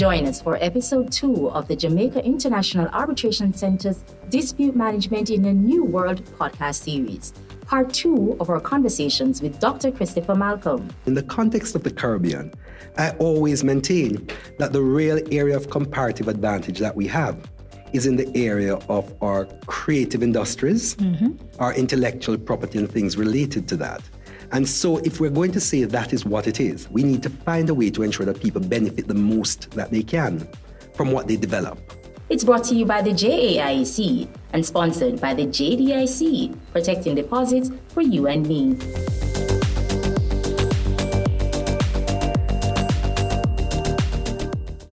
Join us for episode two of the Jamaica International Arbitration Center's Dispute Management in a New World podcast series, part two of our conversations with Dr. Christopher Malcolm. In the context of the Caribbean, I always maintain that the real area of comparative advantage that we have is in the area of our creative industries, mm-hmm. our intellectual property, and things related to that. And so, if we're going to say that is what it is, we need to find a way to ensure that people benefit the most that they can from what they develop. It's brought to you by the JAIAC and sponsored by the JDIC, protecting deposits for you and me.